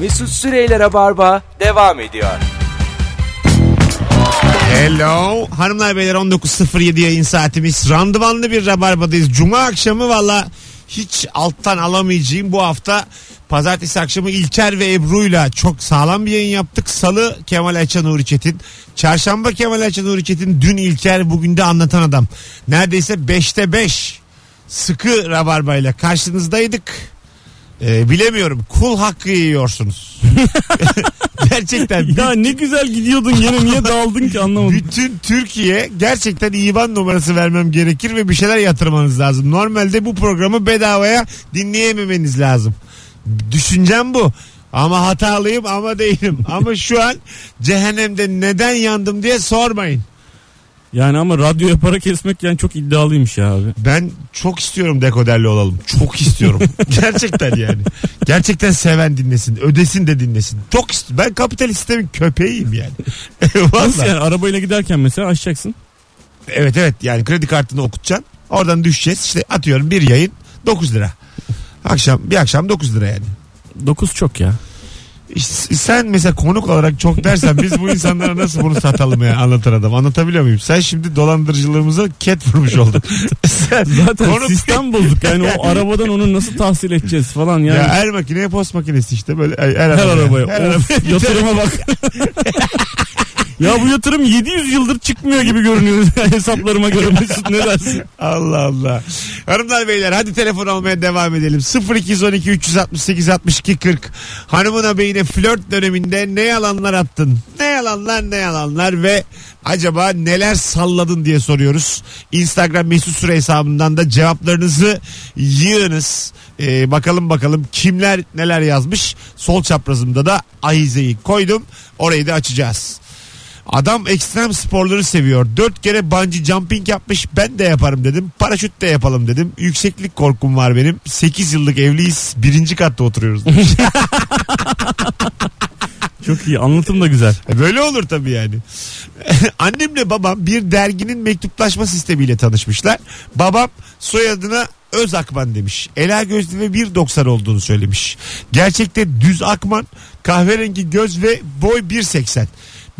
Mesut Süreyler'e barba devam ediyor. Hello. Hanımlar beyler 19.07 yayın saatimiz. Randımanlı bir rabarbadayız. Cuma akşamı valla hiç alttan alamayacağım bu hafta pazartesi akşamı İlker ve Ebru'yla çok sağlam bir yayın yaptık. Salı Kemal Ayça Nuri Çetin. Çarşamba Kemal Ayça Nuri Çetin. Dün İlker bugün de anlatan adam. Neredeyse 5'te 5 sıkı rabarbayla karşınızdaydık. Ee, bilemiyorum. Kul hakkı yiyorsunuz. Gerçekten. Ya ne güzel gidiyordun yine niye daldın ki anlamadım. Bütün Türkiye gerçekten IBAN numarası vermem gerekir ve bir şeyler yatırmanız lazım. Normalde bu programı bedavaya dinleyememeniz lazım. Düşüncem bu. Ama hatalıyım ama değilim. Ama şu an cehennemde neden yandım diye sormayın. Yani ama radyoya para kesmek yani çok iddialıymış ya abi. Ben çok istiyorum dekoderli olalım. Çok istiyorum. Gerçekten yani. Gerçekten seven dinlesin. Ödesin de dinlesin. Çok istiyorum. Ben kapitalist sistemin köpeğiyim yani. Nasıl yani arabayla giderken mesela açacaksın. Evet evet yani kredi kartını okutacaksın. Oradan düşeceğiz. İşte atıyorum bir yayın 9 lira. Akşam bir akşam 9 lira yani. 9 çok ya. Sen mesela konuk olarak çok dersen biz bu insanlara nasıl bunu satalım ya anlatan adam anlatabiliyor muyum? Sen şimdi dolandırıcılığımıza ket vurmuş oldun. Sen Zaten konuk- sistem bozuk yani o arabadan onu nasıl tahsil edeceğiz falan yani. Ya er makineye post makinesi işte böyle her, her, her arabaya. Her arabaya. yatırıma bak. ya bu yatırım 700 yıldır çıkmıyor gibi görünüyor hesaplarıma göre Mesut ne dersin? Allah Allah. Hanımlar beyler hadi telefon almaya devam edelim. 0212 368 62 40. Hanımına beyine flört döneminde ne yalanlar attın? Ne yalanlar ne yalanlar ve acaba neler salladın diye soruyoruz. Instagram mesut süre hesabından da cevaplarınızı yığınız. Ee, bakalım bakalım kimler neler yazmış. Sol çaprazımda da ahizeyi koydum. Orayı da açacağız. Adam ekstrem sporları seviyor. Dört kere bungee jumping yapmış. Ben de yaparım dedim. Paraşüt de yapalım dedim. Yükseklik korkum var benim. Sekiz yıllık evliyiz. Birinci katta oturuyoruz. demiş. Çok iyi anlatım da güzel. E, Böyle olur tabii yani. Annemle babam bir derginin mektuplaşma sistemiyle tanışmışlar. Babam soyadına Öz Akman demiş. Ela gözlü ve 1.90 olduğunu söylemiş. Gerçekte düz Akman, kahverengi göz ve boy 1.80.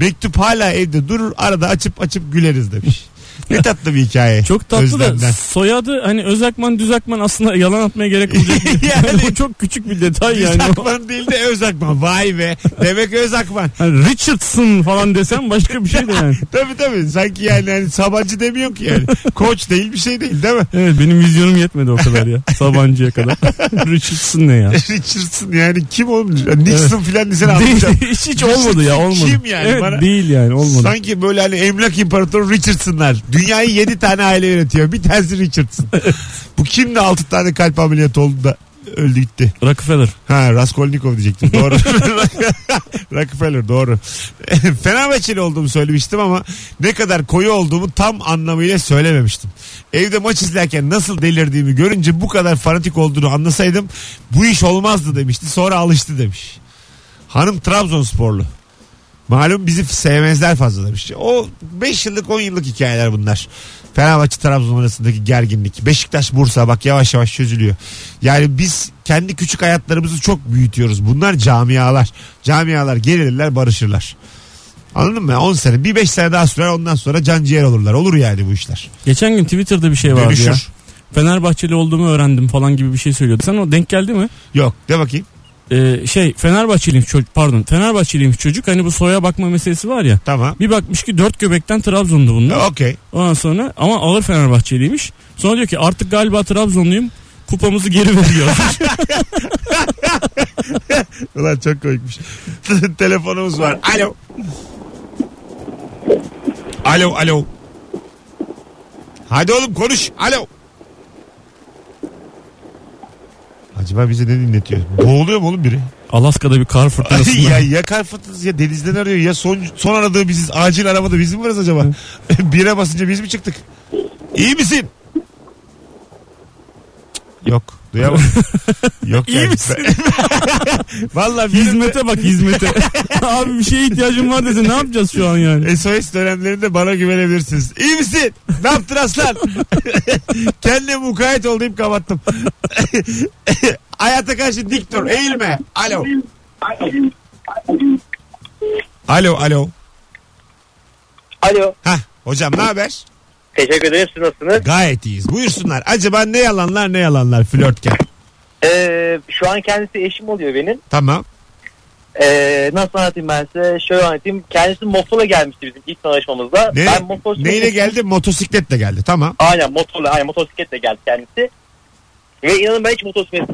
Mektup hala evde durur arada açıp açıp güleriz demiş. Ne tatlı bir hikaye. Çok tatlı da Özlemden. soyadı hani Özakman Düzakman aslında yalan atmaya gerek olacak. Yani- yani o çok küçük bir detay Düz yani. O. Akman değil de Öz Akman. Vay be. Demek Öz Akman. Hani Richardson falan desem başka bir şey de yani. Tabii tabii. Sanki yani hani Sabancı demiyor ki yani. Koç değil bir şey değil değil mi? Evet benim vizyonum yetmedi o kadar ya. Sabancı'ya kadar. Richardson ne ya? Richardson yani kim olmuş? Nixon filan desene anlayacağım. Hiç, hiç olmadı ya olmadı. Kim yani? Evet, Bana- değil yani olmadı. Sanki böyle hani emlak imparatoru Richardson'lar. Dünyayı 7 tane aile yönetiyor. Bir tanesi Richardson. Bu kim de 6 tane kalp ameliyatı oldu da öldü gitti. Rockefeller. Ha Raskolnikov diyecektim. Doğru. Rockefeller doğru. Fenerbahçeli olduğumu söylemiştim ama ne kadar koyu olduğumu tam anlamıyla söylememiştim. Evde maç izlerken nasıl delirdiğimi görünce bu kadar fanatik olduğunu anlasaydım bu iş olmazdı demişti. Sonra alıştı demiş. Hanım Trabzonsporlu. Malum bizi sevmezler fazla demiş. O 5 yıllık 10 yıllık hikayeler bunlar. Fenerbahçe Trabzon arasındaki gerginlik. Beşiktaş Bursa bak yavaş yavaş çözülüyor. Yani biz kendi küçük hayatlarımızı çok büyütüyoruz. Bunlar camialar. Camialar gelirler barışırlar. Anladın mı? 10 sene bir 5 sene daha sürer ondan sonra can ciğer olurlar. Olur yani bu işler. Geçen gün Twitter'da bir şey vardı Dönüşür. ya. Fenerbahçeli olduğumu öğrendim falan gibi bir şey söylüyordu. Sen o denk geldi mi? Yok de bakayım. Ee, şey Fenerbahçeliymiş çocuk pardon Fenerbahçeliymiş çocuk hani bu soya bakma meselesi var ya. Tamam. Bir bakmış ki dört göbekten Trabzon'du bunlar. Okey. Ondan sonra ama ağır Fenerbahçeliymiş. Sonra diyor ki artık galiba Trabzonluyum. Kupamızı geri veriyor. Ulan çok koymuş. Telefonumuz var. Alo. Alo alo. Hadi oğlum konuş. Alo. Acaba bize ne dinletiyor? Boğuluyor mu oğlum biri? Alaska'da bir kar fırtınası. ya, ya kar fırtınası ya denizden arıyor ya son, son aradığı biziz. Acil aramada biz mi varız acaba? Bire basınca biz mi çıktık? İyi misin? Yok. Duyamadım. Yok İyi yani. misin? De- hizmete bak hizmete. Abi bir şeye ihtiyacım var dese ne yapacağız şu an yani? SOS dönemlerinde bana güvenebilirsiniz. İyi misin? Ne yaptın aslan? Kendime mukayyet ol deyip kapattım. Hayata karşı dik dur. Eğilme. Alo. Alo alo. Alo. Hah hocam ne haber? Teşekkür ederim. Siz nasılsınız? Gayet iyiyiz. Buyursunlar. Acaba ne yalanlar ne yalanlar flörtken? Ee, şu an kendisi eşim oluyor benim. Tamam. Ee, nasıl anlatayım ben size? Şöyle anlatayım. Kendisi motorla gelmişti bizim ilk tanışmamızda. Ne, Ben motor neyle geldi? Motosikletle geldi. Tamam. Aynen motorla, aynen motosikletle geldi kendisi. Ve inanın ben hiç motosiklet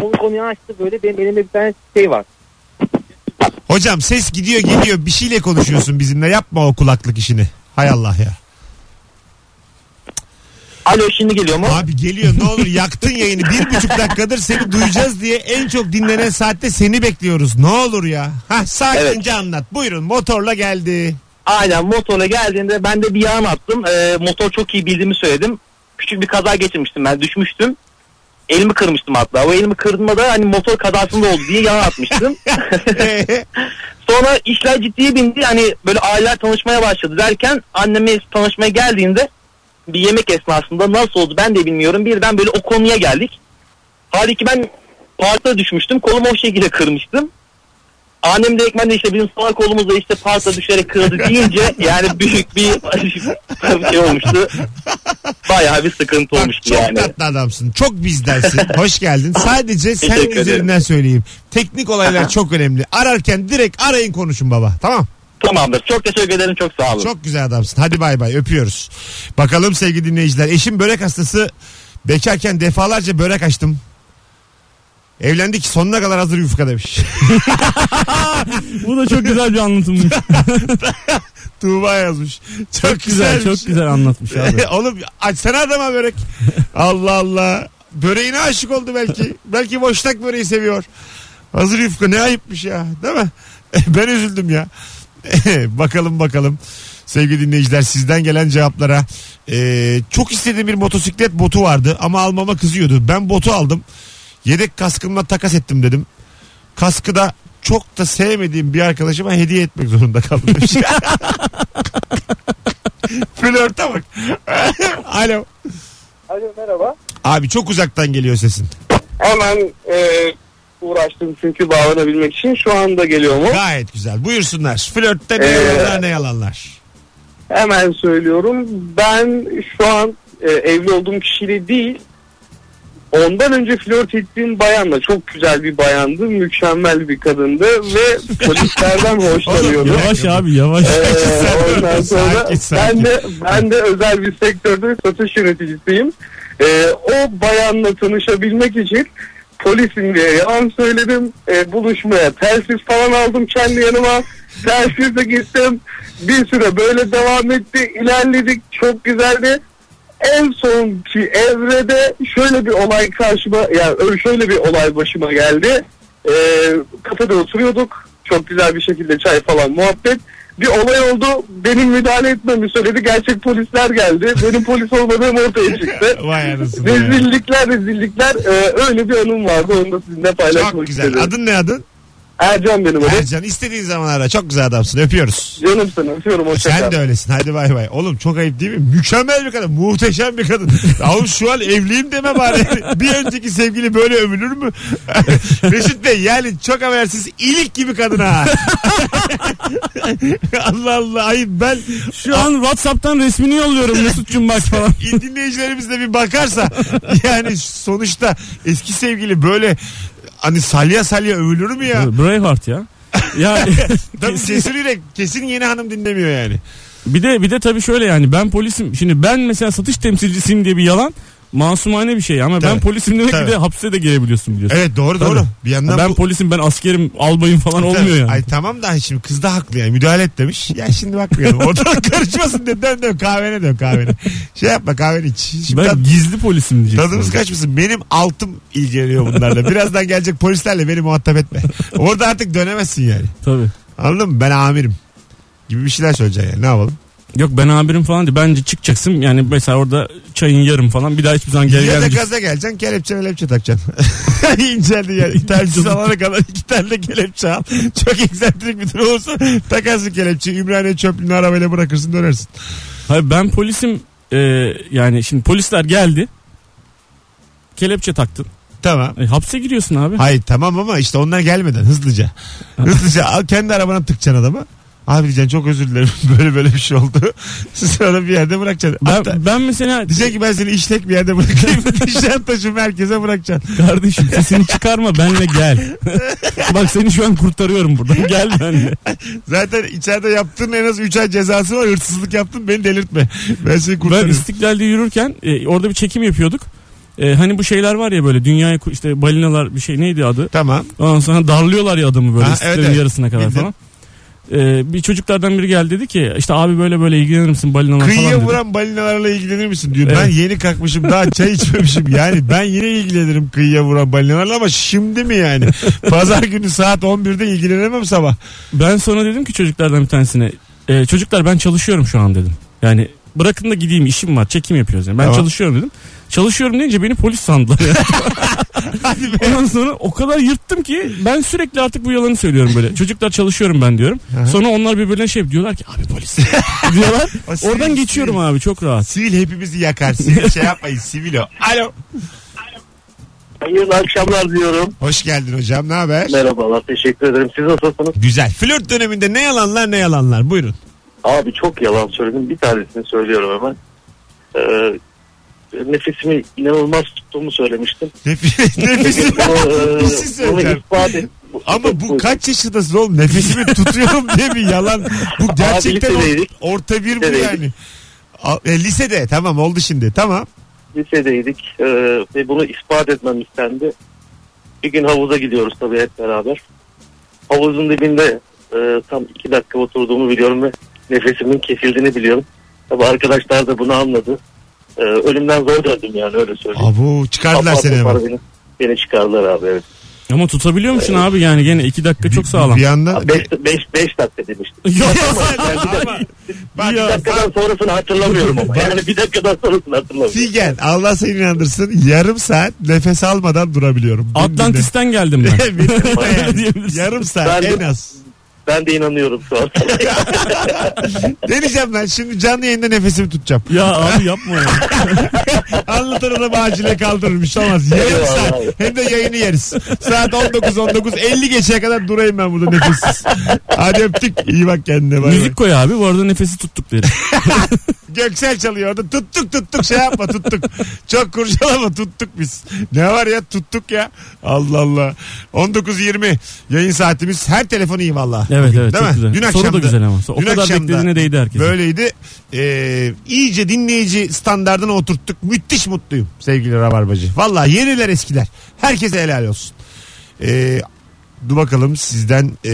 Konu konuyu açtı böyle benim elimde bir tane şey var. Hocam ses gidiyor geliyor. Bir şeyle konuşuyorsun bizimle. Yapma o kulaklık işini. Hay Allah ya. Alo şimdi geliyor mu? Abi geliyor ne olur yaktın yayını. Bir buçuk dakikadır seni duyacağız diye en çok dinlenen saatte seni bekliyoruz. Ne olur ya. Hah sakince anlat. Buyurun motorla geldi. Aynen motorla geldiğinde ben de bir yalan attım. Ee, motor çok iyi bildiğimi söyledim. Küçük bir kaza geçirmiştim ben düşmüştüm. Elimi kırmıştım hatta. O elimi kırdığımda da hani motor kazasında oldu diye yalan atmıştım. Sonra işler ciddiye bindi. Hani böyle aileler tanışmaya başladı derken anneme tanışmaya geldiğinde bir yemek esnasında nasıl oldu ben de bilmiyorum. Birden böyle o konuya geldik. Halbuki ben parkta düşmüştüm. Kolumu o şekilde kırmıştım. Annem de ekmen de işte bizim sağ kolumuzda işte parkta düşerek kırıldı deyince yani büyük bir şey olmuştu. Bayağı bir sıkıntı Bak olmuştu çok yani. tatlı adamsın. Çok bizdensin. Hoş geldin. Sadece sen Teşekkür ederim. üzerinden söyleyeyim. Teknik olaylar çok önemli. Ararken direkt arayın konuşun baba. Tamam. Tamamdır. Çok teşekkür ederim. Çok sağ olun. Çok güzel adamsın. Hadi bay bay öpüyoruz. Bakalım sevgili dinleyiciler. Eşim börek hastası. Bekarken defalarca börek açtım. Evlendik sonuna kadar hazır yufka demiş. Bu da çok güzel bir anlatımmış. Tuğba yazmış. Çok, Çok güzel, güzelmiş. çok güzel anlatmış abi. Oğlum açsana adama börek. Allah Allah. Böreğine aşık oldu belki. belki boşnak böreği seviyor. Hazır yufka ne ayıpmış ya. Değil mi? ben üzüldüm ya. bakalım bakalım. Sevgili dinleyiciler sizden gelen cevaplara. Ee, çok istediğim bir motosiklet botu vardı ama almama kızıyordu. Ben botu aldım. Yedek kaskımla takas ettim dedim. Kaskı da çok da sevmediğim bir arkadaşıma hediye etmek zorunda kaldım. demiş. Flörte bak. Alo. Alo merhaba. Abi çok uzaktan geliyor sesin. Hemen e, uğraştım çünkü bağlanabilmek için. Şu anda geliyor mu? Gayet güzel. Buyursunlar. Flörtte ne Ee, yalanlar ne yalanlar. Hemen söylüyorum. Ben şu an e, evli olduğum kişiyle değil ondan önce flört ettiğim bayanla çok güzel bir bayandı. Mükemmel bir kadındı ve polislerden hoşlanıyordu. Yavaş abi yavaş. Ee, ondan sonra Sakin, sakin. ben de ben de özel bir sektörde satış yöneticisiyim. Ee, o bayanla tanışabilmek için polisim diye yalan söyledim. Ee, buluşmaya telsiz falan aldım kendi yanıma. Telsizle gittim. Bir süre böyle devam etti. ilerledik. Çok güzeldi. En sonki evrede şöyle bir olay karşıma yani şöyle bir olay başıma geldi. Ee, kafede oturuyorduk. Çok güzel bir şekilde çay falan muhabbet. Bir olay oldu. Benim müdahale etmemi söyledi. Gerçek polisler geldi. Benim polis olmadığım ortaya çıktı. Vay anasını. ya. Rezillikler rezillikler Ee, öyle bir anım vardı. Onu da sizinle paylaşmak Çok güzel. istedim. Adın ne adın? Ercan benim adım. Ercan. İstediğin zaman ara. Çok güzel adamsın. Öpüyoruz. Canım sana öpüyorum. Hoşça Sen de öylesin. Hadi bay bay. Oğlum çok ayıp değil mi? Mükemmel bir kadın. Muhteşem bir kadın. Oğlum şu an evliyim deme bari. bir önceki sevgili böyle övülür mü? Mesut Bey yani çok habersiz ilik gibi kadın ha. Allah Allah. Ayıp ben Şu an Whatsapp'tan resmini yolluyorum Mesut'cum bak falan. dinleyicilerimiz de bir bakarsa yani sonuçta eski sevgili böyle hani salya salya övülür mü ya? Braveheart ya. Ya Tabii kesin yürek. Kesin yeni hanım dinlemiyor yani. bir de bir de tabii şöyle yani ben polisim. Şimdi ben mesela satış temsilcisiyim diye bir yalan masumane bir şey ama ben Tabii. polisim demek Tabii. ki de hapse de girebiliyorsun biliyorsun. Evet doğru Tabii. doğru. Bir yandan ben bu- polisim ben askerim albayım falan olmuyor Tabii. yani. Ay tamam da şimdi kız da haklı yani müdahale et demiş. Ya şimdi bakmayalım ortalık karışmasın de dön dön kahvene dön kahvene. Şey yapma kahveni iç. Şimdi ben tad- gizli polisim diyeceksin. tadımız kaçmasın. Benim altım ilgileniyor bunlarla. Birazdan gelecek polislerle beni muhatap etme. Orada artık dönemezsin yani. Tabii. Anladın mı? Ben amirim. Gibi bir şeyler söyleyeceksin yani. Ne yapalım? Yok ben haberim falan değil. Bence çıkacaksın yani mesela orada çayın yarım falan bir daha hiçbir zaman geri ya da gelmeyeceksin. gaza geleceksin kelepçe melepçe takacaksın. İnceldi yani. Telsiz alana kadar iki tane de kelepçe al. Çok egzantrik bir durum olursa takarsın kelepçeyi. Ümraniye çöplüğünü arabayla bırakırsın dönersin. Hayır ben polisim e, yani şimdi polisler geldi. Kelepçe taktın. Tamam. E, hapse giriyorsun abi. Hayır tamam ama işte onlar gelmeden hızlıca. Hızlıca al kendi arabana tıkacaksın adamı. Abi diyeceksin çok özür dilerim böyle böyle bir şey oldu. Sonra bir yerde bırakacaksın. Ben, Hatta ben mesela diyeceksin ki ben seni işlek bir yerde bırakayım. Nişantaşı merkeze bırakacaksın. kardeşim sesini çıkarma benle gel. Bak seni şu an kurtarıyorum buradan. Gel benle. Zaten içeride yaptığın en az 3 ay cezası var. Hırsızlık yaptın beni delirtme. Ben seni Ben kurtarıyorum. İstiklal'de yürürken e, orada bir çekim yapıyorduk. E, hani bu şeyler var ya böyle dünyaya işte balinalar bir şey neydi adı? Tamam. Ondan sonra darlıyorlar ya adamı böyle Ha, evet, evet. yarısına kadar Bildim. falan. E, bir çocuklardan biri geldi dedi ki işte abi böyle böyle ilgilenir misin balinalar falan Kıyıya dedi. vuran balinalarla ilgilenir misin diyor. Evet. Ben yeni kalkmışım daha çay içmemişim. Yani ben yine ilgilenirim kıyıya vuran balinalarla ama şimdi mi yani? Pazar günü saat 11'de ilgilenemem sabah. Ben sonra dedim ki çocuklardan bir tanesine e, çocuklar ben çalışıyorum şu an dedim. Yani bırakın da gideyim işim var çekim yapıyoruz yani. Ben Tamam. çalışıyorum dedim. Çalışıyorum deyince beni polis sandılar. ya. Hadi be. Ondan sonra o kadar yırttım ki ben sürekli artık bu yalanı söylüyorum böyle. Çocuklar çalışıyorum ben diyorum. Sonra onlar birbirine şey diyorlar ki abi polis diyorlar. O sivil- Oradan geçiyorum sivil. abi çok rahat. Sivil hepimizi yakar. Sivil şey yapmayın sivil o. Alo. Hayırlı akşamlar diyorum. Hoş geldin hocam ne haber? Merhabalar teşekkür ederim. Siz nasılsınız? Güzel. Flört döneminde ne yalanlar ne yalanlar buyurun. Abi çok yalan söyledim. Bir tanesini söylüyorum hemen. Ee, nefesimi inanılmaz tuttuğumu söylemiştim. Nefis, nefesim. Bunu, e, Bir şey söyleyeceğim. et. Ama bu kaç yaşındasın oğlum? Nefesimi tutuyorum diye bir yalan. Bu gerçekten or- orta bir bu yani. A- e, lisede tamam oldu şimdi tamam. lisedeydik e, ve bunu ispat etmem istendi. Bir gün havuza gidiyoruz tabii hep beraber. Havuzun dibinde e, tam iki dakika oturduğumu biliyorum ve nefesimin kesildiğini biliyorum. Tabii arkadaşlar da bunu anladı. E, ölümden zor döndüm yani öyle söyleyeyim. Abu çıkardılar Apar seni hemen. Beni, beni çıkardılar abi evet. Ama tutabiliyor musun abi yani gene iki dakika çok sağlam. Bir anda 5 beş dakika demiştim. Yok. Bak, Bir Ya, dakikadan sonrasını hatırlamıyorum ama. Yani bir dakikadan sonrasını hatırlamıyorum. Figen Allah seni inandırsın yarım saat nefes almadan durabiliyorum. Atlantis'ten geldim ben. Yani. yarım saat Ben en az. Ben de inanıyorum şu an. Ne diyeceğim ben şimdi canlı yayında nefesimi tutacağım. Ya abi yapma ya. Anlatan adam acile kaldırır bir şey olmaz. Yarım saat hem de yayını yeriz. Saat 19 19 50 geçeye kadar durayım ben burada nefessiz. Hadi öptük iyi bak kendine. Bay bay. Müzik koy abi bu arada nefesi tuttuk derim. Göksel çalıyor orada tuttuk tuttuk şey yapma tuttuk. Çok kurcalama tuttuk biz. Ne var ya tuttuk ya. Allah Allah. 19.20 yayın saatimiz her telefon iyi valla. Evet Bugün, evet değil çok mi? güzel. Dün Soru akşam da güzel ama. O kadar beklediğine değdi herkes. Böyleydi. Ee, iyice dinleyici standartına oturttuk. Müthiş mutluyum sevgili Rabarbacı. Valla yeniler eskiler. Herkese helal olsun. Ee, dur bakalım sizden ee,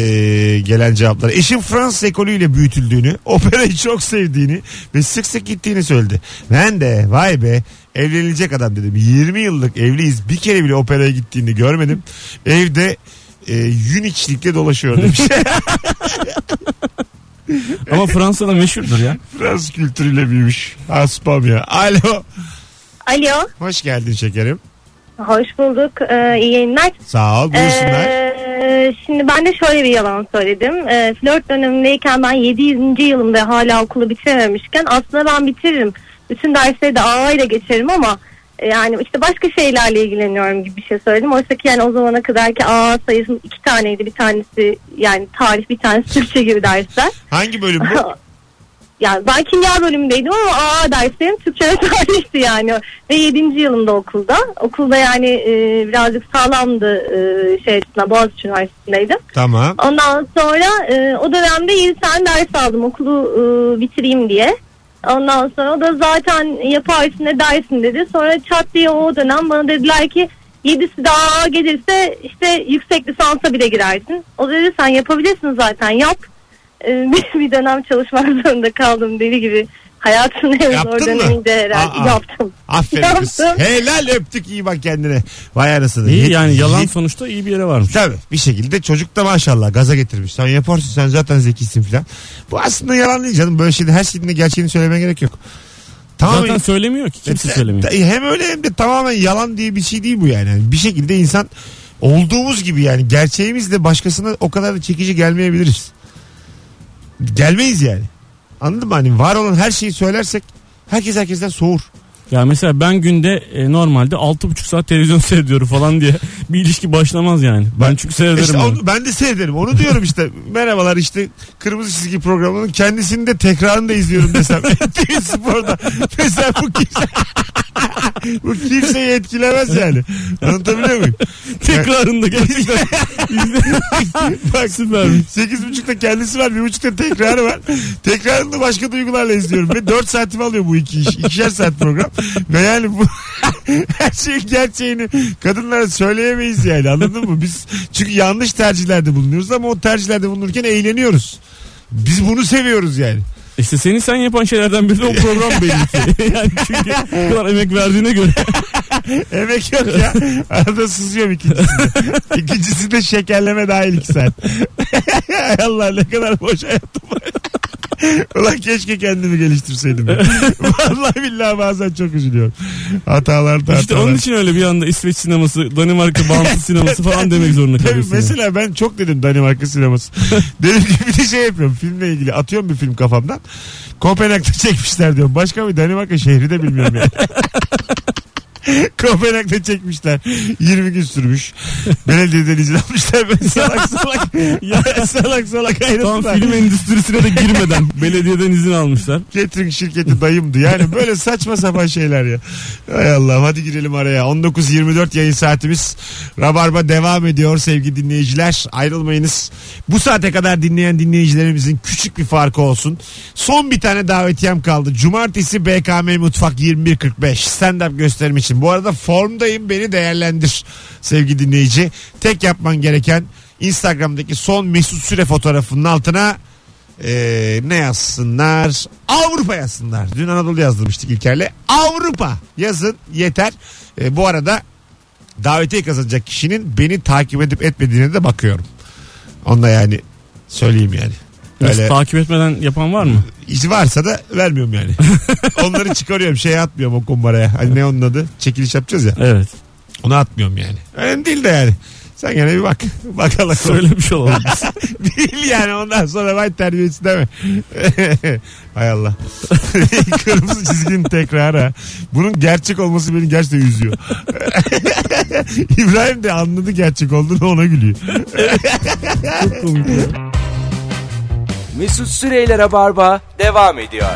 gelen cevaplar. Eşim Fransız ekolüyle büyütüldüğünü, operayı çok sevdiğini ve sık sık gittiğini söyledi. Ben de vay be evlenilecek adam dedim. 20 yıllık evliyiz bir kere bile operaya gittiğini görmedim. Evde e, yün içlikle dolaşıyor demiş. Ama Fransa'da meşhurdur ya. Fransız kültürüyle büyümüş. Aspam ya. Alo. Alo, Hoş geldin şekerim. hoş bulduk. Ee, iyi yayınlar. Sağ ol buyursunlar. Ee, şimdi ben de şöyle bir yalan söyledim. Ee, flört dönemindeyken ben 7. yılımda hala okulu bitirememişken aslında ben bitiririm. Bütün dersleri de AA ile geçerim ama yani işte başka şeylerle ilgileniyorum gibi bir şey söyledim. Oysa ki yani o zamana kadar ki AA sayısının iki taneydi. Bir tanesi yani tarih bir tanesi Türkçe gibi dersler. Hangi bölüm bu? Yani ben kimya bölümündeydim ama AA derslerim Türkçe ve tarihti yani. Ve 7. yılımda okulda. Okulda yani e, birazcık sağlamdı e, şey açısından Boğaziçi Üniversitesi'ndeydim. tamam. Ondan sonra e, o dönemde 7 tane ders aldım okulu e, bitireyim diye. Ondan sonra o da zaten yaparsın ne dersin dedi. Sonra çat diye o dönem bana dediler ki yedisi daha gelirse işte yüksek lisansa bile girersin. O dedi sen yapabilirsin zaten yap. E, bir, bir dönem çalışmak zorunda kaldım deli gibi. Hayatın en zor Yaptın mı? döneminde herhalde Aa. yaptım. Aferin kız. Yaptım. Helal öptük iyi bak kendine. Vay anasını. İyi Yet- yani yalan yet- sonuçta iyi bir yere varmış. Tabii bir şekilde çocuk da maşallah gaza getirmiş. Sen yaparsın sen zaten zekisin filan. Bu aslında yalan değil canım. Böyle şeyde her şeyin de gerçeğini söylemeye gerek yok. Tamam. Zaten söylemiyor ki kimse E, söylemiyor. Hem öyle hem de tamamen yalan diye bir şey değil bu yani. Yani Bir şekilde insan olduğumuz gibi yani gerçeğimizle başkasına o kadar da çekici gelmeyebiliriz. Gelmeyiz yani. Anladın mı? Hani var olan her şeyi söylersek herkes herkesten soğur. Ya mesela ben günde e, normalde 6,5 saat televizyon seyrediyorum falan diye bir ilişki başlamaz yani. Ben çünkü seyrederim. İşte yani. onu- ben de seyrederim. Onu diyorum işte. Merhabalar işte Kırmızı Çizgi programının kendisini de tekrarını da izliyorum desem. TV Spor'da. Mesela bu kimse... bu kimseyi etkilemez yani. Anlatabiliyor muyum? Tekrarında gerçekten. Bak Süpermiş. Sekiz buçukta kendisi var. Bir buçukta tekrarı var. Tekrarını başka duygularla izliyorum. Ve dört saatimi alıyor bu iki iş. İkişer saat program. Ve yani bu her şeyin gerçeğini kadınlara söyleyemeyiz yani anladın mı? Biz çünkü yanlış tercihlerde bulunuyoruz ama o tercihlerde bulunurken eğleniyoruz. Biz bunu seviyoruz yani. İşte seni sen yapan şeylerden biri de o program belli ki. yani çünkü bu kadar emek verdiğine göre. Emek yok ya. Arada sızıyorum ikincisinde. İkincisinde şekerleme dahil iki saat. Allah ne kadar boş hayatım var. Ulan keşke kendimi geliştirseydim. ya. Vallahi billahi bazen çok üzülüyorum. Hatalar da İşte hatalar. onun için öyle bir anda İsveç sineması, Danimarka bağımsız sineması falan demek zorunda Tabii kalıyorsun. mesela ben çok dedim Danimarka sineması. dedim ki bir de şey yapıyorum filmle ilgili atıyorum bir film kafamdan. Kopenhag'da çekmişler diyorum. Başka bir Danimarka şehri de bilmiyorum yani. Kopenhag'da çekmişler. 20 gün sürmüş. Belediyeden izin almışlar. Ben salak salak. ya salak salak Tam ayrıldılar. film endüstrisine de girmeden belediyeden izin almışlar. Catering şirketi dayımdı. Yani böyle saçma sapan şeyler ya. Hay Allah hadi girelim araya. 19.24 yayın saatimiz. Rabarba devam ediyor sevgili dinleyiciler. Ayrılmayınız. Bu saate kadar dinleyen dinleyicilerimizin küçük bir farkı olsun. Son bir tane davetiyem kaldı. Cumartesi BKM Mutfak 21.45 stand-up gösterim için. Bu arada formdayım beni değerlendir sevgili dinleyici. Tek yapman gereken Instagram'daki son Mesut Süre fotoğrafının altına ee, ne yazsınlar? Avrupa yazsınlar. Dün Anadolu yazdırmıştık İlker'le. Avrupa yazın yeter. Ee, bu arada davetiye kazanacak kişinin beni takip edip etmediğine de bakıyorum. Onda yani söyleyeyim yani. Nasıl Öyle takip etmeden yapan var mı? varsa da vermiyorum yani. Onları çıkarıyorum. Şeye atmıyorum o kumbaraya. Hani ne onun adı? Çekiliş yapacağız ya. Evet. Onu atmıyorum yani. Önemli değil de yani. Sen gene bir bak. Bakalım. Söylemiş olalım. Değil yani ondan sonra vay terbiyesi deme. Hay Allah. Kırmızı çizginin tekrarı. ha. Bunun gerçek olması beni gerçekten üzüyor. İbrahim de anladı gerçek olduğunu ona gülüyor. Mesut Süreyler'e barba devam ediyor.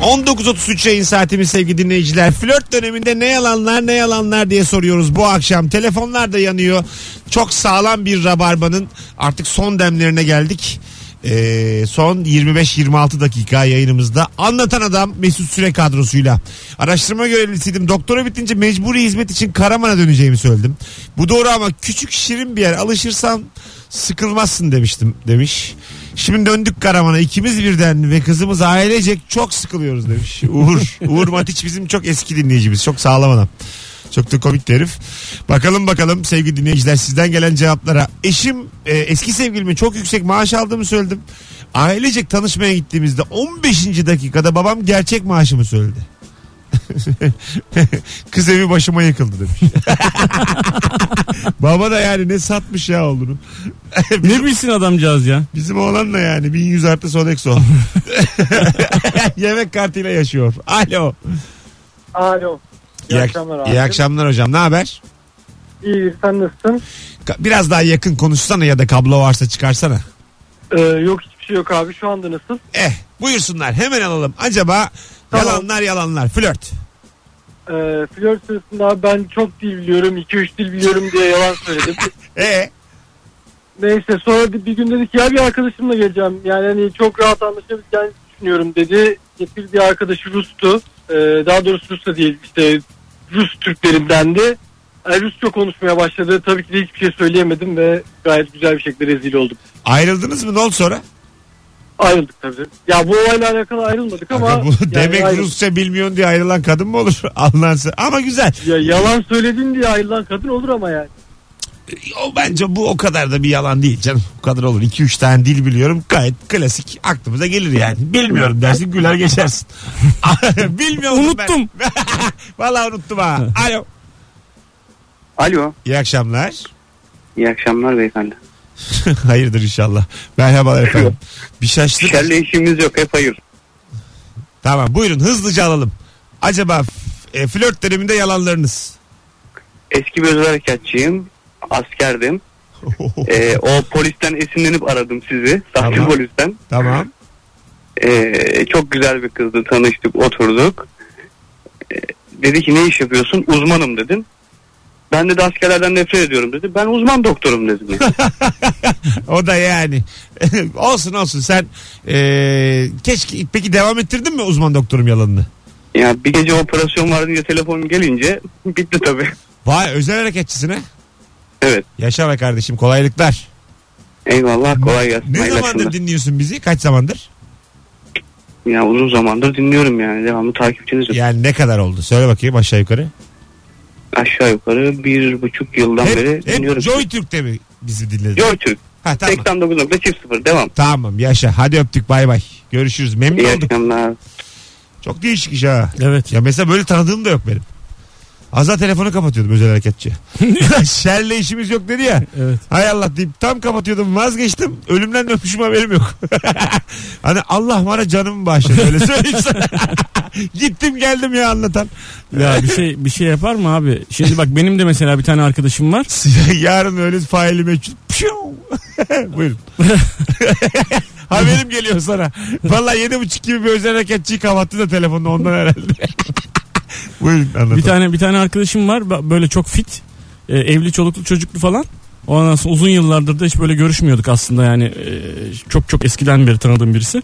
19.33 yayın saatimiz sevgili dinleyiciler. Flört döneminde ne yalanlar ne yalanlar diye soruyoruz bu akşam. Telefonlar da yanıyor. Çok sağlam bir rabarbanın artık son demlerine geldik. Ee, son 25-26 dakika yayınımızda anlatan adam Mesut Süre kadrosuyla araştırma görevlisiydim doktora bitince mecburi hizmet için Karaman'a döneceğimi söyledim bu doğru ama küçük şirin bir yer alışırsan sıkılmazsın demiştim demiş şimdi döndük Karaman'a ikimiz birden ve kızımız ailecek çok sıkılıyoruz demiş Uğur Uğur Matiç bizim çok eski dinleyicimiz çok sağlam adam çok da komik bir herif. Bakalım bakalım sevgili dinleyiciler sizden gelen cevaplara. Eşim e, eski sevgilime çok yüksek maaş aldığımı söyledim. Ailecek tanışmaya gittiğimizde 15. dakikada babam gerçek maaşımı söyledi. Kız evi başıma yıkıldı demiş. Baba da yani ne satmış ya oğlunu. ne bilsin adamcağız ya. Bizim oğlan da yani 1100 artı Sodexo. Yemek kartıyla yaşıyor. Alo. Alo. İyi, ak- akşamlar abi. İyi akşamlar hocam. Ne haber? İyi sen nasılsın? Ka- Biraz daha yakın konuşsana ya da kablo varsa çıkarsana. Ee, yok hiçbir şey yok abi şu anda nasıl? Eh buyursunlar hemen alalım. Acaba Tamam. yalanlar yalanlar flört. Ee, flört sırasında abi ben çok dil biliyorum 2-3 dil biliyorum diye yalan söyledim. E Neyse sonra bir bir gün dedik ya bir arkadaşımla geleceğim. Yani hani çok rahat anlaşabileceğini düşünüyorum dedi. Bir bir arkadaşı Rus'tu. Ee, daha doğrusu Rus da değil işte Rus Türklerindendi. Yani Rusça konuşmaya başladı. Tabii ki de hiçbir şey söyleyemedim ve gayet güzel bir şekilde rezil oldum. Ayrıldınız mı ne oldu sonra? Ayrıldık tabii. Ya bu olayla alakalı ayrılmadık ama Aga bu yani demek ayrıldık. Rusça bilmiyorsun diye ayrılan kadın mı olur? Se- Ama güzel. Ya yalan söyledin diye ayrılan kadın olur ama yani. O bence bu o kadar da bir yalan değil canım. O kadar olur. 2-3 tane dil biliyorum. Gayet klasik aklımıza gelir yani. Bilmiyorum dersin güler geçersin. Bilmiyorum Unuttum. ben. Vallahi unuttum ha. Alo. Alo. İyi akşamlar. İyi akşamlar beyefendi. Hayırdır inşallah. Merhabalar efendim. Bir şaştık. Şerle işimiz yok hep hayır. Tamam buyurun hızlıca alalım. Acaba e, flört döneminde yalanlarınız. Eski bir özel. Askerdim. Ee, o polisten esinlenip aradım sizi. Sahte Tamam. polisten. tamam. Ee, çok güzel bir kızdı. Tanıştık, oturduk. Ee, dedi ki ne iş yapıyorsun? Uzmanım dedim. Ben de askerlerden nefret ediyorum dedi. Ben uzman doktorum dedim. O da yani. olsun olsun sen e, keşke peki devam ettirdin mi uzman doktorum yalanını? ya bir gece operasyon var diye telefon gelince bitti tabii. Vay özel harekatçısına. Evet. Yaşa be kardeşim kolaylıklar. Eyvallah kolay gelsin. Ne Hayırlı zamandır akşamlar. dinliyorsun bizi? Kaç zamandır? Ya uzun zamandır dinliyorum yani. Devamlı takipçinizim. Yani ne kadar oldu? Söyle bakayım aşağı yukarı. Aşağı yukarı bir buçuk yıldan beri Hep, hep dinliyorum. Joy Türk'te mi bizi dinledin? Joy Türk. Ha, tamam. 89.0 devam. Tamam yaşa. Hadi öptük bay bay. Görüşürüz. Memnun İyi olduk. akşamlar. Çok değişik iş ha. Evet. Ya mesela böyle tanıdığım da yok benim. Az daha telefonu kapatıyordum özel harekatçi. Şerle işimiz yok dedi ya. Evet. Hay Allah deyip tam kapatıyordum vazgeçtim. Ölümden dönmüşüm haberim yok. hani Allah bana canımı bağışladı öyle söyleyeyim sana. Gittim geldim ya anlatan. Ya bir şey bir şey yapar mı abi? Şimdi bak benim de mesela bir tane arkadaşım var. Yarın öyle faili meçhul. Buyurun. Haberim geliyor sana. Valla yedi buçuk gibi bir özel hareketçiyi kapattı da telefonda ondan herhalde. Buyurun anlatın. Bir tane bir tane arkadaşım var böyle çok fit. e, evli çoluklu çocuklu falan. Ondan sonra uzun yıllardır da hiç böyle görüşmüyorduk aslında yani e, çok çok eskiden beri tanıdığım birisi.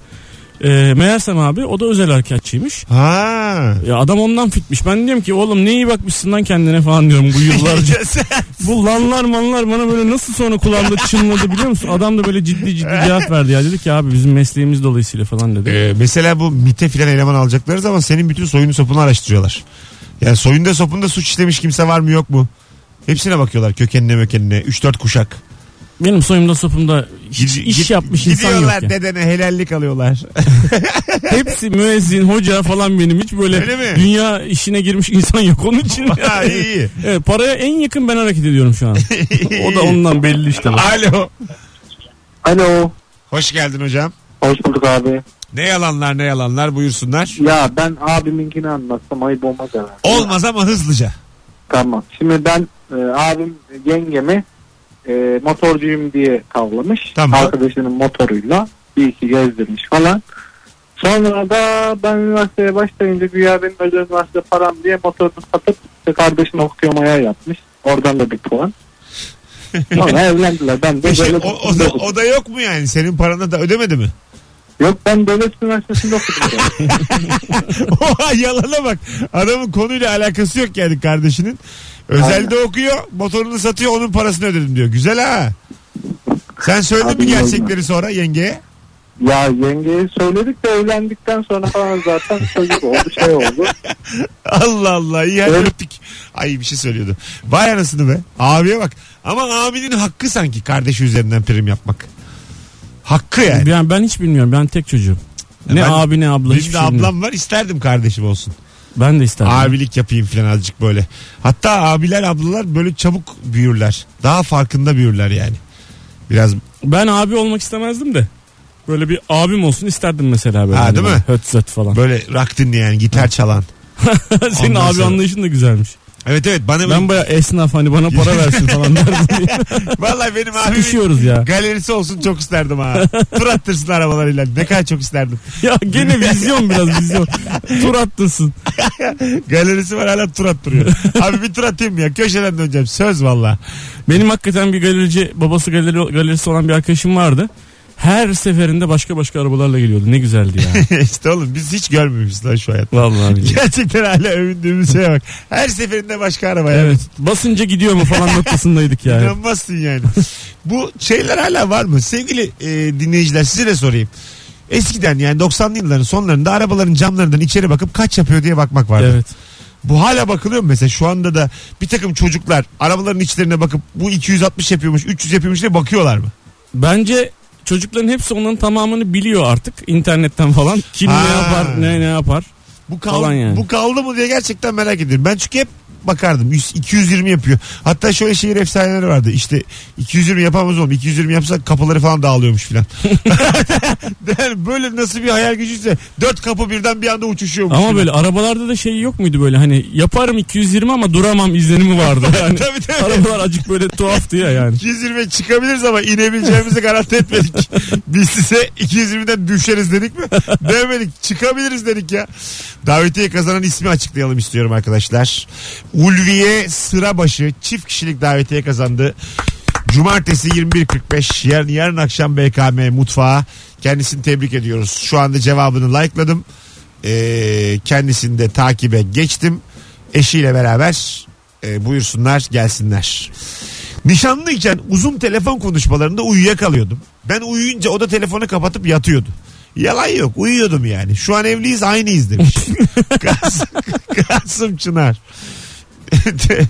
E, meğersem abi o da özel harekatçıymış. Ha. Ya adam ondan fitmiş. Ben diyorum ki oğlum ne iyi bakmışsın lan kendine falan diyorum bu yıllarca. bu lanlar manlar bana böyle nasıl sonra kulağımda çınladı biliyor musun? Adam da böyle ciddi ciddi cevap verdi ya. Dedi ki abi bizim mesleğimiz dolayısıyla falan dedi. Ee, mesela bu MIT'e filan eleman alacakları zaman senin bütün soyunu sopunu araştırıyorlar. Yani soyunda sopunda suç işlemiş kimse var mı yok mu? Hepsine bakıyorlar kökenine mökenine. 3-4 kuşak. Benim soyumda sopumda hiç Gid- iş yapmış insan yok. Gidiyorlar ya. dedene helallik alıyorlar. Hepsi müezzin, hoca falan benim. Hiç böyle dünya işine girmiş insan yok onun için. ha, iyi iyi. Evet, paraya en yakın ben hareket ediyorum şu an. o da ondan belli işte. bak. Alo. Alo. Hoş geldin hocam. Hoş bulduk abi. Ne yalanlar ne yalanlar buyursunlar. Ya ben abiminkini anlatsam ayıp olmaz herhalde. Olmaz ama hızlıca. Tamam. Şimdi ben e, abim yengemi e, motorcuyum diye tavlamış. Tamam. Arkadaşının motoruyla bir iki gezdirmiş falan. Sonra da ben üniversiteye başlayınca güya benim özel üniversite param diye motorunu satıp işte kardeşini okuyamaya yapmış. Oradan da bir puan. Sonra evlendiler. Ben de Peki, böyle o, o, da, o da yok mu yani? Senin paranı da ödemedi mi? Yok ben devlet üniversitesinde okudum. yani. Oha yalana bak. Adamın konuyla alakası yok yani kardeşinin. Özelde okuyor, motorunu satıyor, onun parasını ödedim diyor. Güzel ha. Sen söyledin Abi mi gerçekleri sonra yengeye? ya yengeye söyledik de evlendikten sonra falan zaten çocuk oldu şey oldu. Allah Allah iyi Evet. öptük. Ay bir şey söylüyordu. Vay anasını be. Abiye bak. Ama abinin hakkı sanki kardeşi üzerinden prim yapmak. Hakkı yani. Yani ben hiç bilmiyorum. Ben tek çocuğum. Ne Ben- abi ne abla Benim de şey bilmiyorum. ablam var isterdim kardeşim olsun. Ben de isterdim. Abilik yapayım falan azıcık böyle. Hatta abiler ablalar böyle çabuk büyürler. Daha farkında büyürler yani. Biraz Ben abi olmak istemezdim de. Böyle bir abim olsun isterdim mesela böyle. Ha, Hani değil mi? Höt zöt falan. böyle rock dinleyen, gitar çalan. Senin Ondan abi sonra- anlayışın da güzelmiş. Evet evet bana Ben baya esnaf hani bana para versin falan derdim. Vallahi benim abimin Sıkışıyoruz ya. galerisi olsun çok isterdim ha. Tur attırsın arabalarıyla. Ne kadar çok isterdim. Ya gene vizyon biraz vizyon. Tur attırsın. Galerisi var hala tur attırıyor. Abi bir tur atayım mı ya? Köşeden döneceğim. Söz valla. Benim hakikaten bir galerici babası galeri, galerisi olan bir arkadaşım vardı. Her seferinde başka başka arabalarla geliyordu. Ne güzeldi ya. işte oğlum biz hiç görmemişiz lan şu hayat. Vallahi billahi. Gerçekten hala övündüğümüz şeye bak. Her seferinde başka araba. ya. Evet. Basınca gidiyor mu falan noktasındaydık ya. İnanmazsın yani. Bu şeyler hala var mı? Sevgili e, dinleyiciler size de sorayım. Eskiden yani 90'lı yılların sonlarında arabaların camlarından içeri bakıp kaç yapıyor diye bakmak vardı. Evet. Bu hala bakılıyor mu mesela? Şu anda da bir takım çocuklar arabaların içlerine bakıp bu 260 yapıyormuş 300 yapıyormuş diye bakıyorlar mı? Bence çocukların hepsi onun tamamını biliyor artık internetten falan. Kim Ha. ne yapar ne ne yapar. Bu, kal- Falan yani. bu kaldı mı diye gerçekten merak ediyorum. Ben çünkü hep bakardım. 100, 220 yapıyor. Hatta şöyle şehir efsaneleri vardı. İşte 220 yapamaz oğlum. 220 yapsa kapıları falan dağılıyormuş filan. yani böyle nasıl bir hayal gücüyse dört kapı birden bir anda uçuşuyormuş. Ama filan. böyle arabalarda da şey yok muydu böyle hani yaparım 220 ama duramam izlenimi vardı. Yani Tabii, tabii. arabalar acık böyle tuhaftı ya yani. 220 çıkabiliriz ama inebileceğimizi garanti etmedik. Biz size 220'den düşeriz dedik mi? Demedik. Çıkabiliriz dedik ya. Davetiye kazanan ismi açıklayalım istiyorum arkadaşlar. Ulviye Sırabaşı çift kişilik davetiye kazandı. Cumartesi 21.45 yarın, yarın akşam BKM mutfağı. Kendisini tebrik ediyoruz. Şu anda cevabını likeladım. Ee, kendisini de takibe geçtim. Eşiyle beraber e, buyursunlar gelsinler. Nişanlıyken uzun telefon konuşmalarında uyuyakalıyordum. Ben uyuyunca o da telefonu kapatıp yatıyordu. Yalan yok uyuyordum yani. Şu an evliyiz aynıyız demiş. Kasım, Kasım Çınar. Te-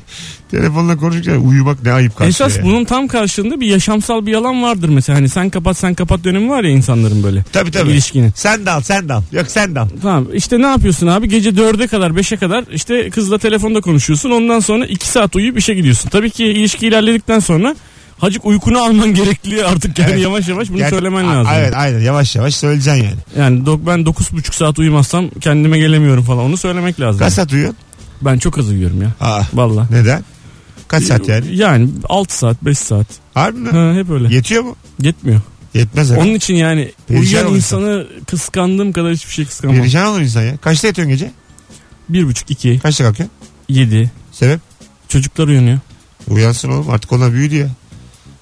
Telefonla konuşurken uyumak ne ayıp karşı. Esas bunun tam karşılığında bir yaşamsal bir yalan vardır mesela. Hani sen kapat sen kapat dönemi var ya insanların böyle. Tabii tabii. İlişkinin. Sen de al sen de al. Yok sen de al. Tamam işte ne yapıyorsun abi gece 4'e kadar 5'e kadar işte kızla telefonda konuşuyorsun ondan sonra 2 saat uyuyup işe gidiyorsun. Tabii ki ilişki ilerledikten sonra hacık uykunu alman gerekli artık yani Evet. yavaş yavaş bunu Gerçi- söylemen A- lazım. Evet aynen yavaş yavaş söyleyeceksin yani. Yani dok ben 9,5 saat uyumazsam kendime gelemiyorum falan onu söylemek lazım. Kaç saat uyuyorsun? Ben çok az uyuyorum ya. Aa, Valla. neden? Kaç saat yani? Yani 6 saat 5 saat. Harbi mi? Ha, hep öyle. Yetiyor mu? Yetmiyor. Yetmez herhalde. Onun için yani Perişan uyuyan olur insanı kıskandığım kadar hiçbir şey kıskanmam. Perişan olur insan ya. Kaçta yatıyorsun gece? 1,5 2 Kaçta kalkıyorsun? 7 Sebep? çocuklar uyanıyor. Uyansın oğlum artık onlar büyüdü ya.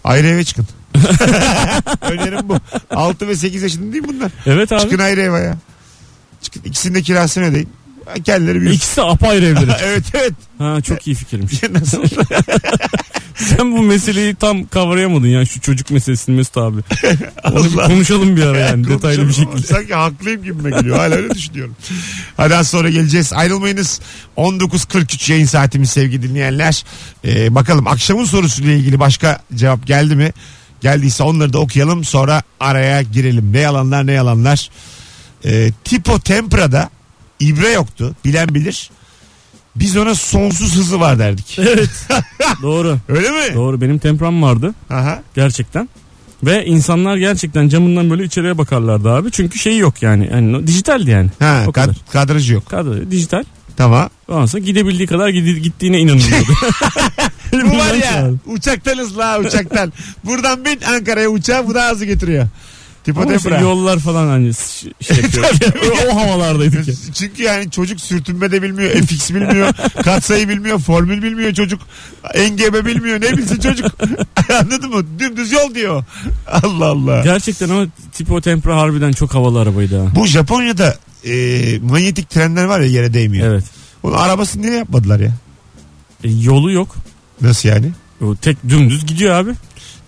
Ayrı eve çıkın. Önerim bu. 6 ve 8 yaşında değil bunlar? Evet abi. Çıkın ayrı eve ya. Çıkın ikisinin de kirasını ödeyin. Kendileri büyüsün. İkisi apayrı evleri. evet evet. Ha çok iyi fikirmiş. Nasıl? Sen bu meseleyi tam kavrayamadın ya şu çocuk meselesini Mesut abi. Onu bir Allah. konuşalım bir ara yani detaylı bir Konuşalım. şekilde. Sanki haklıyım gibime geliyor. Hala öyle düşünüyorum. Hadi az sonra geleceğiz. Ayrılmayınız. 19.43 yayın saatimiz sevgili dinleyenler. Ee, bakalım akşamın sorusuyla ilgili başka cevap geldi mi? Geldiyse onları da okuyalım. Sonra araya girelim. Ne yalanlar ne yalanlar. Ee, tipo Tempra'da ibre yoktu. Bilen bilir. Biz ona sonsuz hızı var derdik. Evet. Doğru. Öyle mi? Doğru benim tempram vardı Aha. gerçekten. Ve insanlar gerçekten camından böyle içeriye bakarlardı abi. Çünkü şeyi yok yani. yani dijitaldi yani. Ha, O kad- kadar. kadrajı yok. Kadro dijital. Tamam. Ondan sonra gidebildiği kadar gidi- gittiğine inanılıyordu. Bu var ya uçaktanız la uçaktan. Buradan bin Ankara'ya uçağa bu da hızlı getiriyor. Tipo Ama yollar falan hani ş- şey yapıyor. o havalardaydık ya. Çünkü yani çocuk sürtünme de bilmiyor, FX bilmiyor, katsayı bilmiyor, formül bilmiyor çocuk. Engebe bilmiyor. Ne bilsin çocuk? Anladın mı? Dümdüz yol diyor. Allah Allah. Gerçekten o tipo tempra harbiden çok havalı arabaydı ha. Bu Japonya'da e, manyetik trenler var ya yere değmiyor. Evet. Onun arabasını niye yapmadılar ya? E, yolu yok. Nasıl yani? O tek dümdüz gidiyor abi.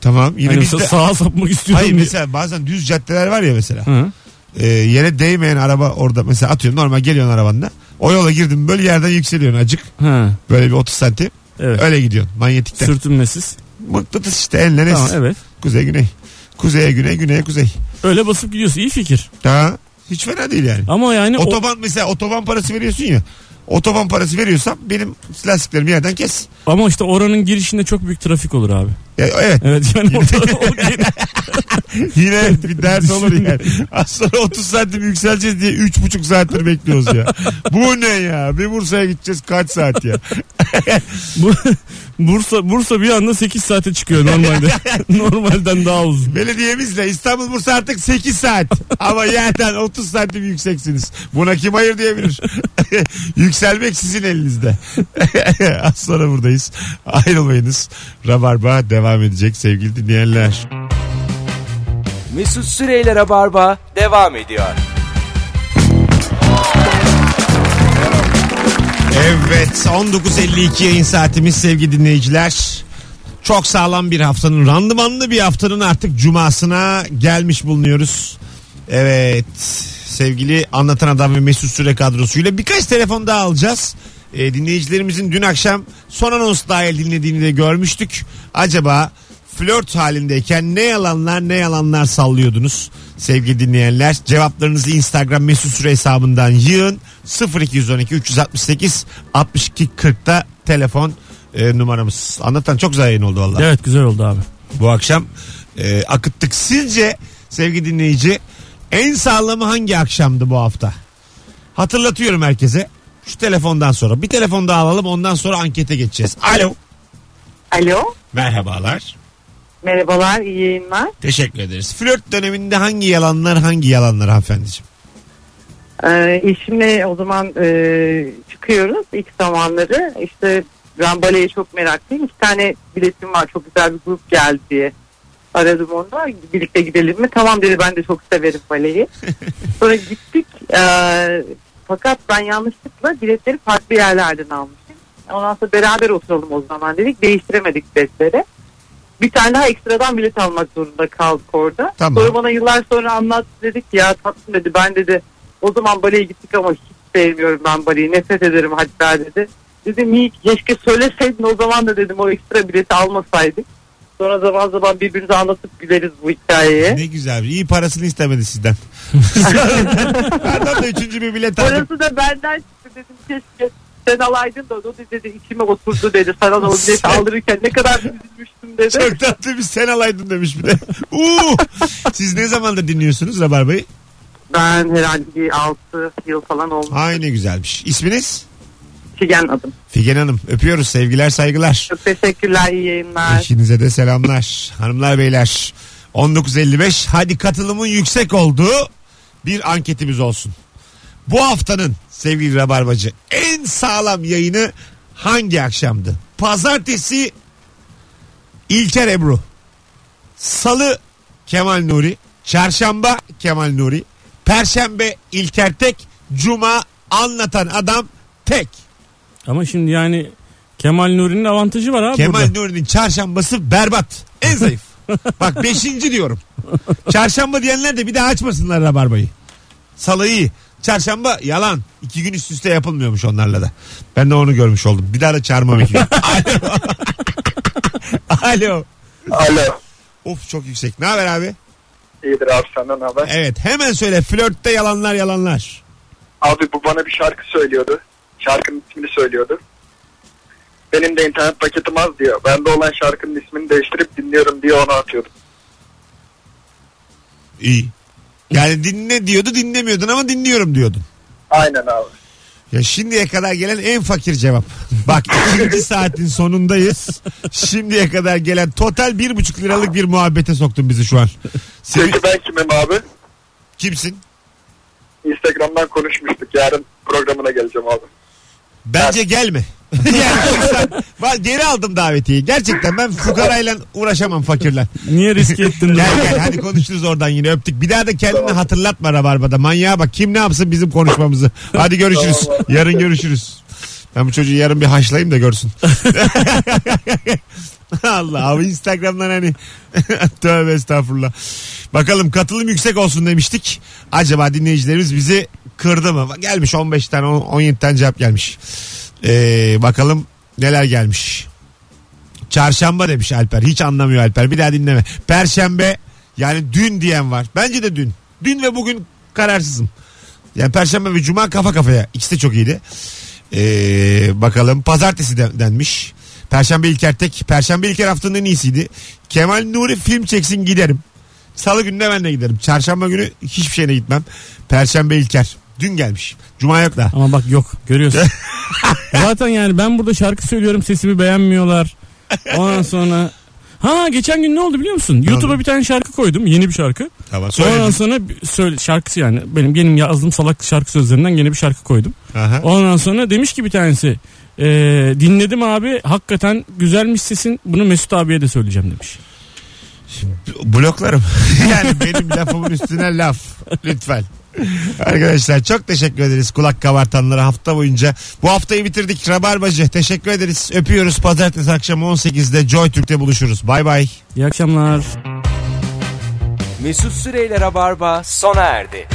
Tamam. Yine Hani bizde... mesela sağa sapmak istiyorum Hayır diye. mesela bazen düz caddeler var ya mesela. Hı. e, yere değmeyen araba orada mesela atıyorum normal geliyorsun arabanla. O yola girdin böyle yerden yükseliyorsun acık. Ha. Böyle bir 30 santim. Evet. Öyle gidiyorsun manyetikten. Sürtünmesiz. Mıknatıs işte enle. Tamam evet. Kuzey güney. Kuzeye güney güneye kuzey. Öyle basıp gidiyorsun. İyi fikir. Daha hiç fena değil yani. Ama yani o, Otoban mesela otoban parası veriyorsun ya. Otoban parası veriyorsam benim lastiklerimi yerden kes. ama işte oranın girişinde çok büyük trafik olur abi. Ya, evet Evet yani orada o yine bir ders olur yani. Az sonra 30 santim yükseleceğiz diye 3,5 saattir bekliyoruz ya. Bu ne ya? Bir Bursa'ya gideceğiz kaç saat ya? Bu- Bursa Bursa bir anda 8 saate çıkıyor normalde. Normalden daha uzun. Belediyemizle İstanbul Bursa artık 8 saat. Ama yerden 30 santim yükseksiniz. Buna kim hayır diyebilir? Yükselmek sizin elinizde. Az sonra buradayız. Ayrılmayınız. Rabarba devam edecek sevgili dinleyenler. Mesut Süreyler'e barba devam ediyor. Evet 19.52 yayın saatimiz sevgili dinleyiciler. Çok sağlam bir haftanın randımanlı bir haftanın artık cumasına gelmiş bulunuyoruz. Evet sevgili Anlatan Adam ve Mesut Süre kadrosuyla birkaç telefon daha alacağız. Ee, dinleyicilerimizin dün akşam son anons dahil dinlediğini de görmüştük. Acaba flört halindeyken ne yalanlar ne yalanlar sallıyordunuz sevgili dinleyenler. Cevaplarınızı Instagram Mesut Süre hesabından yığın 0212 368 62 40'da telefon e, numaramız. Anlatan çok güzel yayın oldu valla. Evet güzel oldu abi. Bu akşam e, akıttık. Sizce sevgili dinleyici en sağlamı hangi akşamdı bu hafta? Hatırlatıyorum herkese. Şu telefondan sonra bir telefon daha alalım ondan sonra ankete geçeceğiz. Alo. Alo. Merhabalar. Merhabalar, iyi yayınlar. Teşekkür ederiz. Flört döneminde hangi yalanlar hangi yalanlar hanımefendiciğim? Ee, eşimle o zaman e, çıkıyoruz ilk zamanları. İşte ben baleye çok meraklıyım. İki tane biletim var, çok güzel bir grup geldi diye. Aradım onu. Birlikte gidelim mi? Tamam dedi ben de çok severim baleyi. Sonra gittik. Ee, fakat ben yanlışlıkla biletleri farklı yerlerden almışım. Ondan sonra beraber oturalım o zaman dedik. Değiştiremedik biletleri. Bir tane daha ekstradan bilet almak zorunda kaldık orada. Tamam. Sonra bana yıllar sonra anlattı dedik ya tatlım dedi ben dedi o zaman baleye gittik ama hiç sevmiyorum ben baleyi nefret ederim hatta dedi. Dedim iyi keşke söyleseydin o zaman da dedim o ekstra bileti almasaydık. Sonra zaman zaman birbirimize anlatıp güleriz bu hikayeye. Ne güzel. İyi parasını istemedi sizden. Pardon da üçüncü bir bilet aldım. Orası da benden çıktı dedim keşke sen alaydın da o dedi içime oturdu dedi. Sana da o bileti aldırırken ne kadar üzülmüştüm dedi. Çok tatlı bir sen alaydın demiş bir de. Uuu. Siz ne zamandır dinliyorsunuz Rabarba'yı? Ben herhalde bir 6 yıl falan olmuş. Ay ne güzelmiş. İsminiz? Figen adım. Figen Hanım. Öpüyoruz. Sevgiler saygılar. Çok teşekkürler iyi yayınlar. Eşinize de selamlar. Hanımlar beyler. 19.55 hadi katılımın yüksek olduğu bir anketimiz olsun. Bu haftanın sevgili Rabarbacı en sağlam yayını hangi akşamdı? Pazartesi İlker Ebru. Salı Kemal Nuri. Çarşamba Kemal Nuri. Perşembe İlker Tek. Cuma anlatan adam tek. Ama şimdi yani Kemal Nuri'nin avantajı var abi Kemal burada. Nuri'nin çarşambası berbat. En zayıf. Bak beşinci diyorum. Çarşamba diyenler de bir daha açmasınlar rabarbayı. Salı iyi. Çarşamba yalan. İki gün üst üste yapılmıyormuş onlarla da. Ben de onu görmüş oldum. Bir daha da çağırmam iki gün. Alo. Alo. Alo. Of çok yüksek. Ne haber abi? İyidir abi senden haber. Evet hemen söyle. Flörtte yalanlar yalanlar. Abi bu bana bir şarkı söylüyordu. Şarkının ismini söylüyordu. Benim de internet paketim az diyor. Bende olan şarkının ismini değiştirip dinliyorum diye ona atıyordum. İyi. Yani dinle diyordu dinlemiyordun ama dinliyorum diyordun. Aynen abi. Ya şimdiye kadar gelen en fakir cevap. Bak ikinci saatin sonundayız. Şimdiye kadar gelen total bir buçuk liralık bir muhabbete soktun bizi şu an. Seni, Peki ben kimim abi? kimsin? Instagram'dan konuşmuştuk. Yarın programına geleceğim abi. Bence gelme. yani sen, geri aldım davetiyi. Gerçekten ben fukarayla uğraşamam fakirler. Niye riske ettin? Gel gel hadi konuşuruz oradan yine öptük. Bir daha da kendini hatırlatma Rabarba'da. Manyağa bak kim ne yapsın bizim konuşmamızı. Hadi görüşürüz. Tamam. Yarın görüşürüz. Ben bu çocuğu yarın bir haşlayayım da görsün. Allah abi Instagram'dan hani tövbe estağfurullah. Bakalım katılım yüksek olsun demiştik. Acaba dinleyicilerimiz bizi kırdı mı? Gelmiş 15 tane 17 tane cevap gelmiş. Ee, bakalım neler gelmiş. Çarşamba demiş Alper. Hiç anlamıyor Alper. Bir daha dinleme. Perşembe yani dün diyen var. Bence de dün. Dün ve bugün kararsızım. Yani Perşembe ve Cuma kafa kafaya. İkisi de çok iyiydi. Ee, bakalım. Pazartesi de, denmiş. Perşembe İlker Tek. Perşembe İlker haftanın en iyisiydi. Kemal Nuri film çeksin giderim. Salı günü de ben de giderim. Çarşamba günü hiçbir şeyine gitmem. Perşembe İlker. Dün gelmiş. Cuma yok da. Ama bak yok görüyorsun. Zaten yani ben burada şarkı söylüyorum sesimi beğenmiyorlar. Ondan sonra Ha geçen gün ne oldu biliyor musun? YouTube'a bir tane şarkı koydum. Yeni bir şarkı. Tamam Ondan söyledim. sonra söyle şarkısı yani benim benim yazdığım salak şarkı sözlerinden yeni bir şarkı koydum. Aha. Ondan sonra demiş ki bir tanesi e, dinledim abi hakikaten güzelmiş sesin bunu Mesut abiye de söyleyeceğim demiş. Bloklarım. yani benim lafımın üstüne laf. Lütfen. Arkadaşlar çok teşekkür ederiz kulak kabartanlara hafta boyunca. Bu haftayı bitirdik. Rabarbacı teşekkür ederiz. Öpüyoruz. Pazartesi akşamı 18'de Joy Türk'te buluşuruz. Bay bay. İyi akşamlar. Mesut Süreyler'e barba sona erdi.